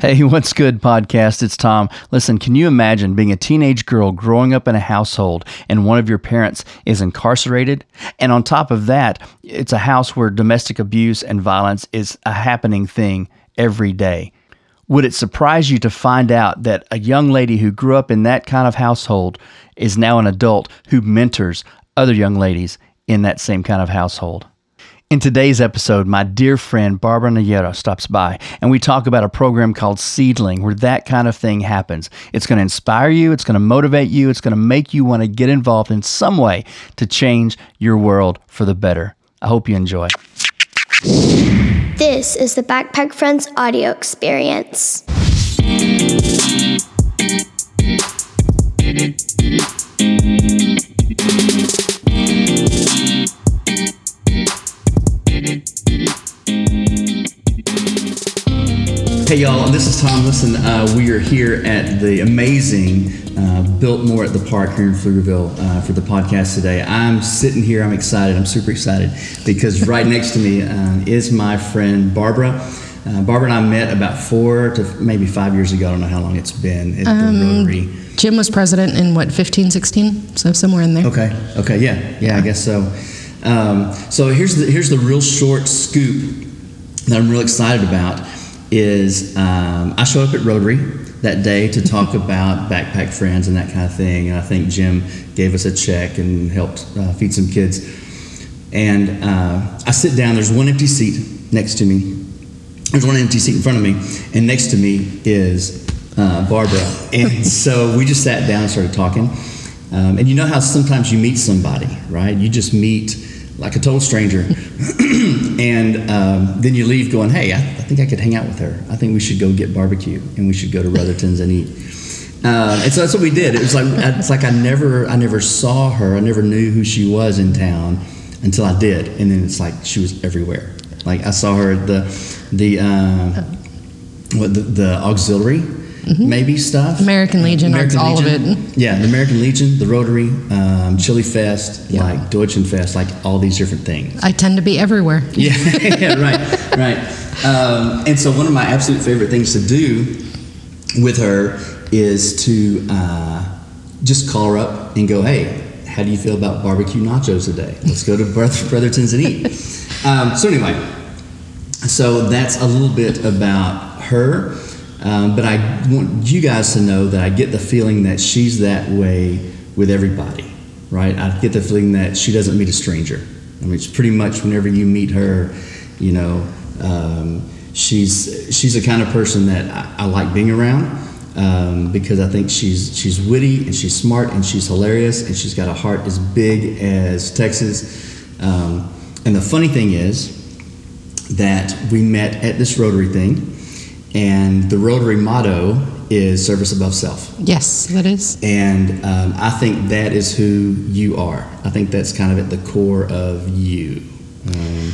Hey, what's good, podcast? It's Tom. Listen, can you imagine being a teenage girl growing up in a household and one of your parents is incarcerated? And on top of that, it's a house where domestic abuse and violence is a happening thing every day. Would it surprise you to find out that a young lady who grew up in that kind of household is now an adult who mentors other young ladies in that same kind of household? In today's episode, my dear friend Barbara Najera stops by and we talk about a program called Seedling where that kind of thing happens. It's going to inspire you, it's going to motivate you, it's going to make you want to get involved in some way to change your world for the better. I hope you enjoy. This is the Backpack Friends audio experience. Hey, y'all, this is Tom. Listen, uh, we are here at the amazing uh, Biltmore at the Park here in Pflugerville uh, for the podcast today. I'm sitting here, I'm excited, I'm super excited because right next to me uh, is my friend Barbara. Uh, Barbara and I met about four to maybe five years ago. I don't know how long it's been at Um, the Rotary. Jim was president in what, 15, 16? So somewhere in there. Okay. Okay. Yeah. Yeah. I guess so. Um, so here's the here's the real short scoop that I'm real excited about is um, I showed up at Rotary that day to talk about backpack friends and that kind of thing. And I think Jim gave us a check and helped uh, feed some kids. And uh, I sit down. There's one empty seat next to me. There's one empty seat in front of me, and next to me is uh, Barbara. And so we just sat down and started talking. Um, and you know how sometimes you meet somebody, right? You just meet like a total stranger, and um, then you leave going, "Hey, I, I think I could hang out with her. I think we should go get barbecue, and we should go to Brotherton's and eat." Uh, and so that's what we did. It was like it's like I never I never saw her. I never knew who she was in town until I did, and then it's like she was everywhere. Like I saw her at the the uh, what the, the auxiliary maybe stuff. American Legion, all of it. Yeah, the American Legion, the Rotary, um, Chili Fest, Yeah. like Deutschen Pfest, like all these different things. I tend to be everywhere. Yeah, yeah, right, right. Um, and so one of my absolute favorite things to do with her is to uh, just call her up and go, "Hey, how do you feel about barbecue nachos today? Let's go to Broth- Brotherton's and eat." Um, so anyway, so that's a little bit about her. Um, but I want you guys to know that I get the feeling that she's that way with everybody, right? I get the feeling that she doesn't meet a stranger. I mean, it's pretty much whenever you meet her, you know, um, she's she's the kind of person that I, I like being around um, because I think she's she's witty and she's smart and she's hilarious and she's got a heart as big as Texas. Um, and the funny thing is that we met at this Rotary thing, and the Rotary motto is service above self. Yes, that is. And um, I think that is who you are. I think that's kind of at the core of you. Um,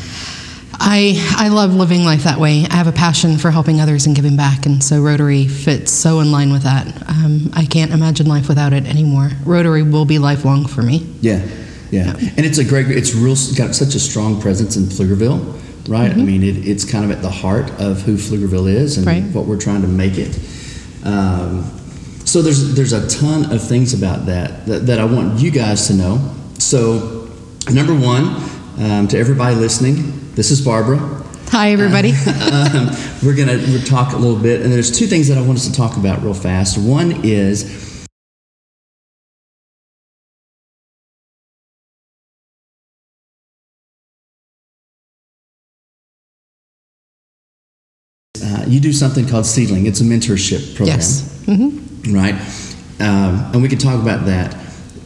I, I love living life that way. I have a passion for helping others and giving back, and so Rotary fits so in line with that. Um, I can't imagine life without it anymore. Rotary will be lifelong for me. yeah, yeah. And it's a great, it's real, got such a strong presence in Pflugerville, right? I mean, it, it's kind of at the heart of who Pflugerville is and Right. what we're trying to make it. Um, so there's there's a ton of things about that, that that I want you guys to know. So number one, um, to everybody listening, this is Barbara. Hi, everybody. um, we're gonna we'll talk a little bit, and there's two things that I want us to talk about real fast. One is you do something called Seedling. It's a mentorship program yes. hmm right? Um, and we can talk about that.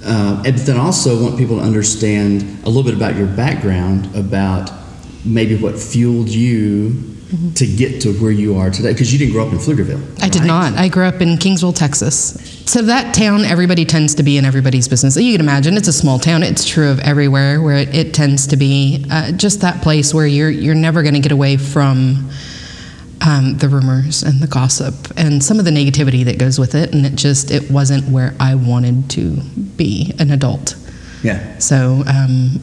Um, and then also want people to understand a little bit about your background, about maybe what fueled you to get to where you are today, because you didn't grow up in Pflugerville. I did not. I grew up in Kingsville, Texas. So that town, everybody tends to be in everybody's business. You can imagine it's a small town. It's true of everywhere where it, it tends to be uh, just that place where you're you're never going to get away from um, the rumors and the gossip and some of the negativity that goes with it. And it just it wasn't where I wanted to be an adult. Yeah. So um,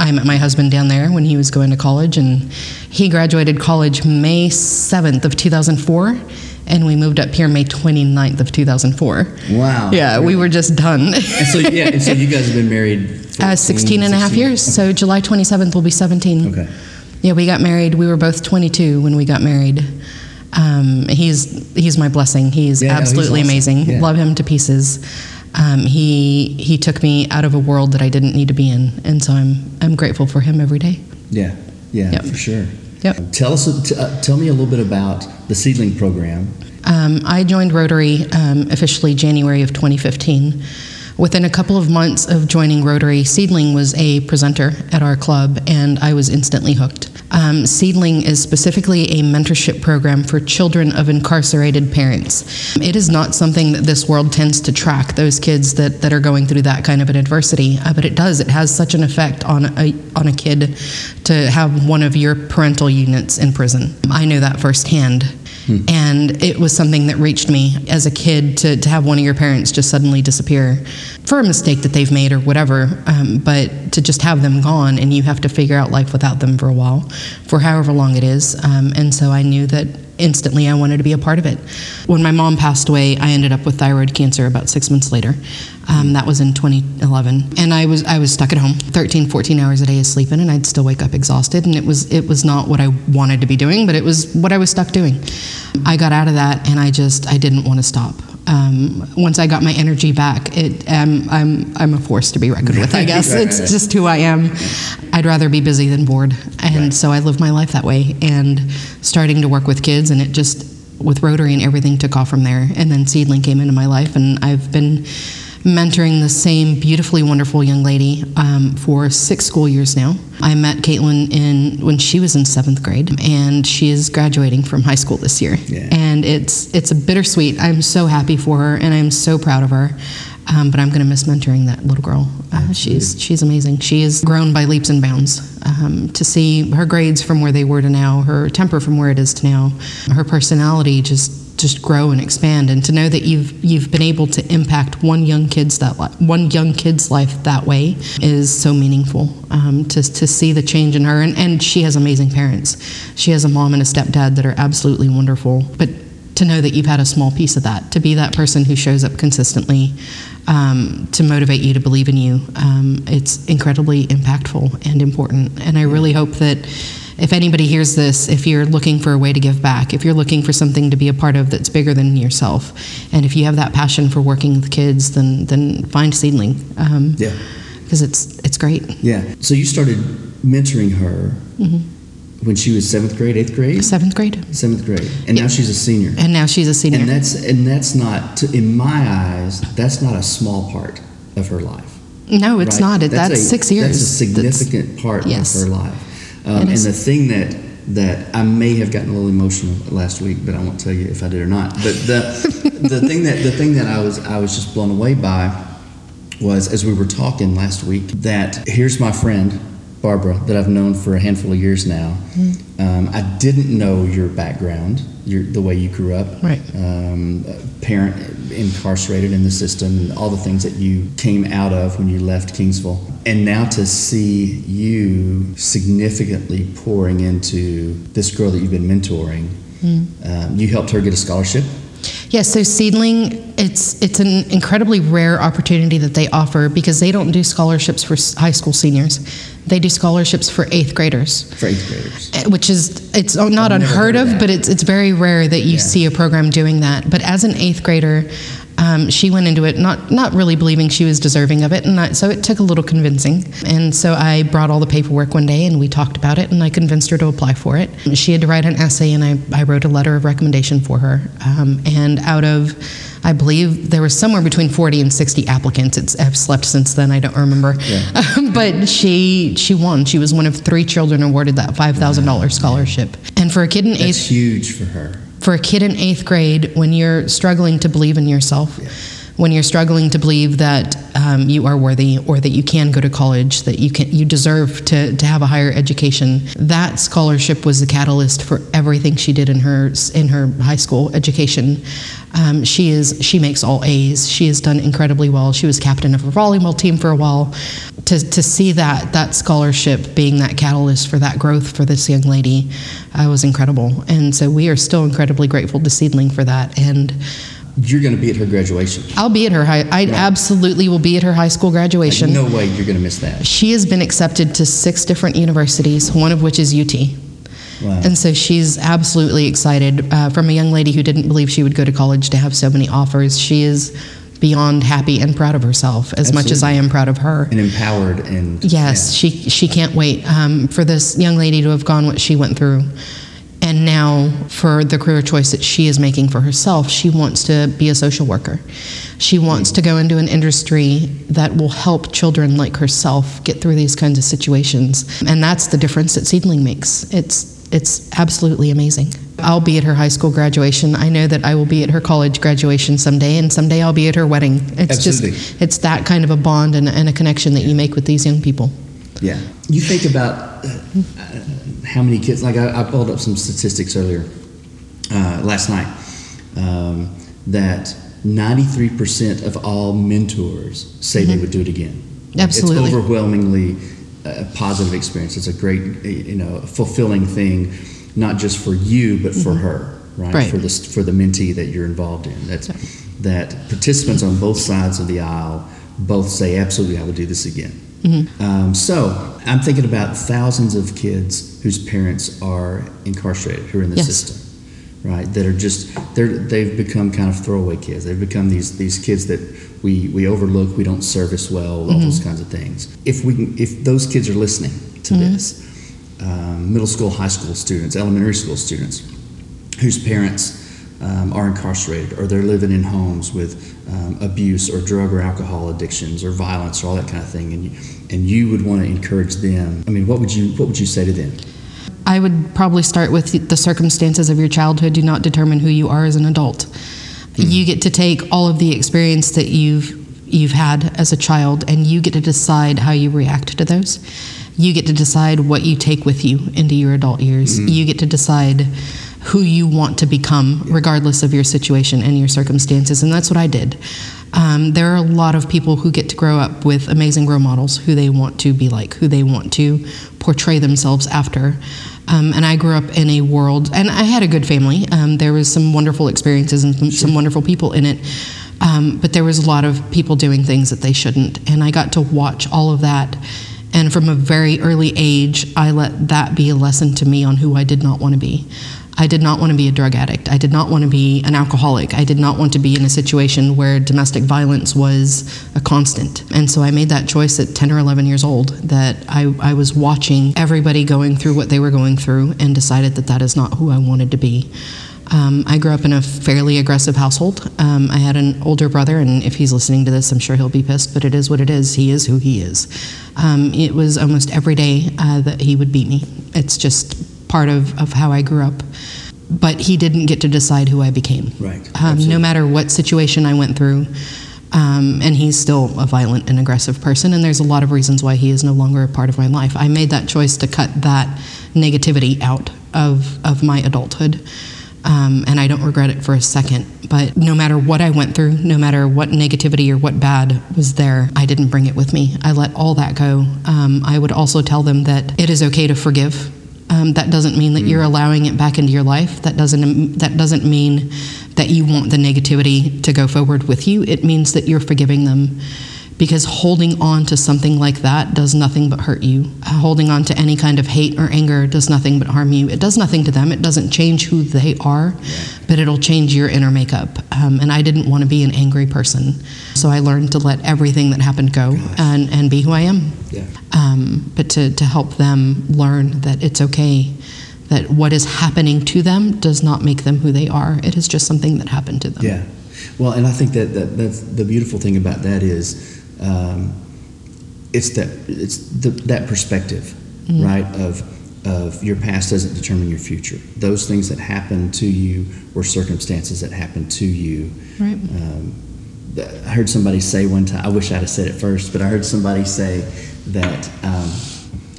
I met my husband down there when he was going to college, and he graduated college May 7th of 2004. and we moved up here May 29th of 2004. Wow. Yeah, we were just done. And so yeah, and so you guys have been married. 14, Uh, 16 and a half 16? years. So July 27th will be 17. Okay. Yeah, we got married. We were both 22 when we got married. Um, he's he's my blessing. He's Yeah, no, he's absolutely awesome. amazing. Yeah. Love him to pieces. Um, he he took me out of a world that I didn't need to be in, and so I'm I'm grateful for him every day. Yeah. Yeah. Yep. For sure. Yep. Tell us. T- uh, tell me a little bit about the seedling program. Um, I joined Rotary um, officially January of 2015. Within a couple of months of joining Rotary, Seedling was a presenter at our club, and I was instantly hooked. Um, Seedling is specifically a mentorship program for children of incarcerated parents. It is not something that this world tends to track, those kids that, that are going through that kind of an adversity, uh, but it does. It has such an effect on a, on a kid to have one of your parental units in prison. I know that firsthand. And it was something that reached me as a kid to, to have one of your parents just suddenly disappear for a mistake that they've made or whatever, um, but to just have them gone and you have to figure out life without them for a while, for however long it is. Um, and so I knew that instantly I wanted to be a part of it. When my mom passed away, I ended up with thyroid cancer about six months later. Um, that was in 2011, and I was I was stuck at home, 13, 14 hours a day of sleeping, and I'd still wake up exhausted. And it was it was not what I wanted to be doing, but it was what I was stuck doing. I got out of that, and I just I didn't want to stop. Um, once I got my energy back, it um, I'm I'm a force to be reckoned with. I guess Right, it's right. just who I am. I'd rather be busy than bored, and Right. so I live my life that way. And starting to work with kids, and it just with Rotary and everything took off from there. And then Seedling came into my life, and I've been mentoring the same beautifully wonderful young lady um, for six school years now. I met Caitlin in when she was in seventh grade, and she is graduating from high school this year. Yeah. And it's it's a bittersweet. I'm so happy for her, and I'm so proud of her. Um, but I'm going to miss mentoring that little girl. Uh, she's she's amazing. She has grown by leaps and bounds. Um, to see her grades from where they were to now, her temper from where it is to now, her personality just just grow and expand, and to know that you've you've been able to impact one young kid's that li- one young kid's life that way is so meaningful. Um, to to see the change in her, and, and she has amazing parents. She has a mom and a stepdad that are absolutely wonderful, but to know that you've had a small piece of that, to be that person who shows up consistently, um, to motivate you to believe in you, um, it's incredibly impactful and important. And I really hope that if anybody hears this, if you're looking for a way to give back, if you're looking for something to be a part of that's bigger than yourself, and if you have that passion for working with kids, then then find Seedling. Um, Yeah. Because it's it's great. Yeah. So you started mentoring her when she was seventh grade, eighth grade, Seventh grade, seventh grade, and now she's a senior. and now she's a senior. And that's and that's not, to, in my eyes, that's not a small part of her life. no, it's right? not. It, that's, a- six years. That's a That's- significant part yes. of her life. Um, and the thing that that I may have gotten a little emotional last week, but I won't tell you if I did or not. But the the thing that the thing that I was I was just blown away by was as we were talking last week that here's my friend Barbara that I've known for a handful of years now. Mm-hmm. Um, I didn't know your background, your the way you grew up, Right. um, parent incarcerated in the system, and all the things that you came out of when you left Kingsville. And now to see you significantly pouring into this girl that you've been mentoring, um, you helped her get a scholarship. Yes, so Seedling, it's it's an incredibly rare opportunity that they offer because they don't do scholarships for high school seniors. They do scholarships for eighth graders, for eighth graders. eh, which is it's not I've unheard heard of, but it's it's very rare that you Yeah. see a program doing that. But as an eighth grader, um, she went into it not not really believing she was deserving of it, and I, so it took a little convincing. And so I brought all the paperwork one day, and we talked about it, and I convinced her to apply for it. She had to write an essay, and I, I wrote a letter of recommendation for her. Um, and out of I believe there was somewhere between 40 and 60 applicants. It's, I've slept since then. I don't remember. Yeah. but she she won. She was one of three children awarded that $5,000 scholarship. And for a kid in That's eighth huge for her. For a kid in eighth grade, when you're struggling to believe in yourself, when you're struggling to believe that um, you are worthy or that you can go to college, that you can you deserve to, to have a higher education. That scholarship was the catalyst for everything she did in her in her high school education. Um, she is she makes all A's. She has done incredibly well. She was captain of a volleyball team for a while. To, to see that that scholarship being that catalyst for that growth for this young lady uh, was incredible. And so we are still incredibly grateful to Seedling for that. And You're going to be at her graduation. I'll be at her high. I absolutely will be at her high school graduation. No way you're going to miss that. She has been accepted to six different universities, one of which is UT. Wow. And so she's absolutely excited. Uh, from a young lady who didn't believe she would go to college to have so many offers, she is beyond happy and proud of herself as much as I am proud of her. and empowered and Yes, she she can't wait um, for this young lady to have gone what she went through, and now for the career choice that she is making for herself, she wants to be a social worker. She wants to go into an industry that will help children like herself get through these kinds of situations, and that's the difference that Seedling makes. It's it's absolutely amazing. I'll be at her high school graduation. I know that I will be at her college graduation someday, and someday I'll be at her wedding. It's Absolutely. just it's that kind of a bond and, and a connection that you make with these young people. Yeah. You think about uh, how many kids, like I, I pulled up some statistics earlier uh, last night um, that 93% of all mentors say they would do it again. Absolutely. It's overwhelmingly a positive experience. It's a great, you know, fulfilling thing, not just for you, but for her, right? Right. For the, for the mentee that you're involved in. That's, that participants on both sides of the aisle both say, absolutely, I would do this again. Um, so I'm thinking about thousands of kids whose parents are incarcerated, who are in the Yes. system, right? That are just they're they've become kind of throwaway kids. They've become these these kids that we we overlook, we don't service well, all those kinds of things. If we can, if those kids are listening to this, um, middle school, high school students, elementary school students, whose parents um, are incarcerated or they're living in homes with um, abuse or drug or alcohol addictions or violence or all that kind of thing, and you, and you would want to encourage them. I mean, what would you what would you say to them? I would probably start with the circumstances of your childhood do not determine who you are as an adult. You get to take all of the experience that you've you've had as a child and you get to decide how you react to those. You get to decide what you take with you into your adult years. You get to decide who you want to become regardless of your situation and your circumstances and that's what I did. Um, there are a lot of people who get to grow up with amazing role models who they want to be like, who they want to portray themselves after. Um, and I grew up in a world, and I had a good family. Um, there was some wonderful experiences and some, some wonderful people in it. Um, but there was a lot of people doing things that they shouldn't. And I got to watch all of that. And from a very early age, I let that be a lesson to me on who I did not want to be. I did not want to be a drug addict. I did not want to be an alcoholic. I did not want to be in a situation where domestic violence was a constant. And so I made that choice at 10 or 11 years old that I, I was watching everybody going through what they were going through and decided that that is not who I wanted to be. Um, I grew up in a fairly aggressive household. Um, I had an older brother, and if he's listening to this, I'm sure he'll be pissed, but it is what it is. He is who he is. Um, it was almost every day uh, that he would beat me. It's just part of, of how I grew up. But he didn't get to decide who I became. Right. Um, no matter what situation I went through. Um, and he's still a violent and aggressive person, and there's a lot of reasons why he is no longer a part of my life. I made that choice to cut that negativity out of, of my adulthood. Um, and I don't regret it for a second. But no matter what I went through, no matter what negativity or what bad was there, I didn't bring it with me. I let all that go. Um, I would also tell them that it is okay to forgive. Um, that doesn't mean that you're allowing it back into your life. That doesn't that doesn't mean that you want the negativity to go forward with you. It means that you're forgiving them. Because holding on to something like that does nothing but hurt you. Holding on to any kind of hate or anger does nothing but harm you. It does nothing to them. It doesn't change who they are, but it'll change your inner makeup. Um, and I didn't want to be an angry person. So I learned to let everything that happened go and, and be who I am Yeah. um, but to, to help them learn that it's okay, that what is happening to them does not make them who they are. It is just something that happened to them. Yeah. Well, and I think that, that that's the beautiful thing about that is um, it's that it's the, that perspective, right? Of of your past doesn't determine your future. Those things that happen to you were circumstances that happened to you. Right. Um, I heard somebody say one time. I wish I'd have said it first, but I heard somebody say that um,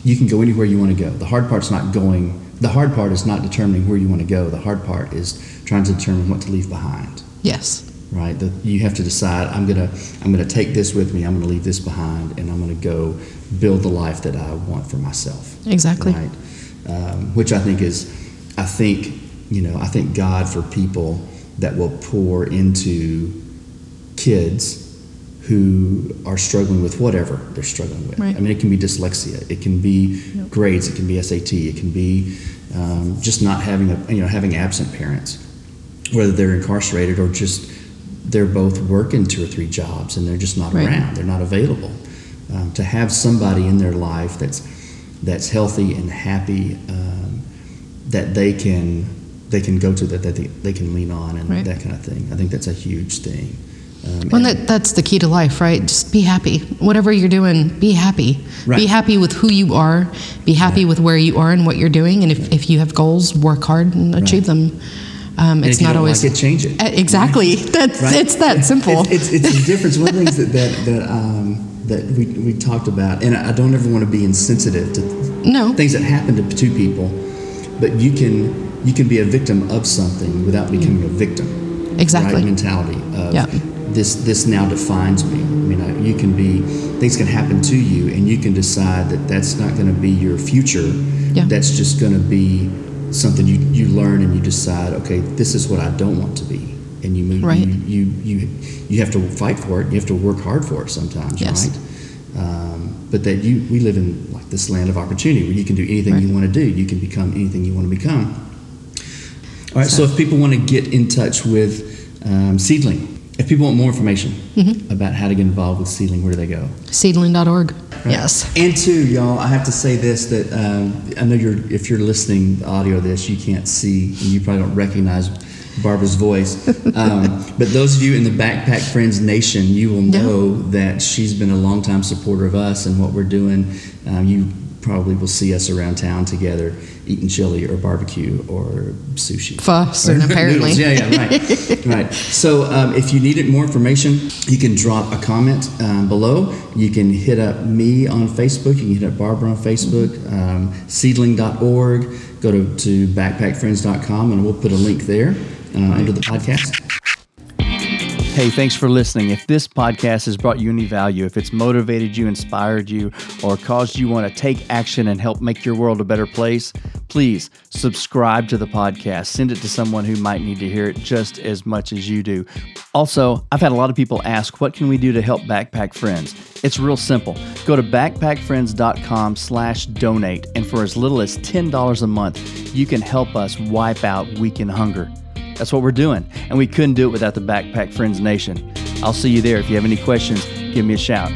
you can go anywhere you want to go. The hard part's not going. The hard part is not determining where you want to go. The hard part is trying to determine what to leave behind. Yes. Right. The, you have to decide. I'm gonna. I'm gonna take this with me. I'm gonna leave this behind, and I'm gonna go build the life that I want for myself. Exactly. Right. Um, which I think is, I think you know, I think God for people that will pour into kids who are struggling with whatever they're struggling with. Right. I mean, it can be dyslexia, it can be Yep. grades, it can be SAT, it can be um, just not having a you know having absent parents, whether they're incarcerated or just they're both working two or three jobs and they're just not Right. around, they're not available. Um, to have somebody in their life that's that's healthy and happy um, that they can they can go to that they, they can lean on and Right. that kind of thing. I think that's a huge thing. Um, Well, that, that's the key to life, right? Just be happy. Whatever you're doing, be happy. Right. Be happy with who you are. Be happy with where you are and what you're doing. And if, if you have goals, work hard and achieve them. Um, it's not always like it, change it. Uh, exactly. That's Right? it's that simple. It's, it's, it's the difference. One of the things that that that, um, that we, we talked about, and I don't ever want to be insensitive to no. things that happen to two people, but you can you can be a victim of something without becoming a victim. Exactly. Right? Mentality of Yeah. this this now defines me. I mean, I, you can be things can happen to you, and you can decide that that's not going to be your future. Yeah. That's just going to be something you, you learn and you decide. Okay, this is what I don't want to be, and you move. Right. You, you you you have to fight for it. You have to work hard for it sometimes. Yes. Right. Um, but that you we live in like this land of opportunity where you can do anything Right. you want to do. You can become anything you want to become. All right. So, if people want to get in touch with um, Seedling, if people want more information Mm-hmm. about how to get involved with Seedling, where do they go? Seedling.org. Right? Yes. And two, y'all, I have to say this that um, I know you're if you're listening the audio of this, you can't see and you probably don't recognize Barbara's voice. Um, but those of you in the Backpack Friends Nation, you will Yeah. know that she's been a longtime supporter of us and what we're doing. Um, you probably will see us around town together eating chili or barbecue or sushi. Pho soon, Or apparently. noodles. Yeah, yeah, right. right. So um, if you needed more information, you can drop a comment um, below. You can hit up me on Facebook. You can hit up Barbara on Facebook, um, seedling.org. Go to, to backpackfriends.com and we'll put a link there uh, under the podcast. Hey, thanks for listening. If this podcast has brought you any value, if it's motivated you, inspired you, or caused you want to take action and help make your world a better place, please subscribe to the podcast. Send it to someone who might need to hear it just as much as you do. Also, I've had a lot of people ask, what can we do to help Backpack Friends? It's real simple. Go to backpackfriends.com slash donate, and for as little as $10 a month, you can help us wipe out weekend hunger. That's what we're doing, and we couldn't do it without the Backpack Friends Nation. I'll see you there. If you have any questions, give me a shout.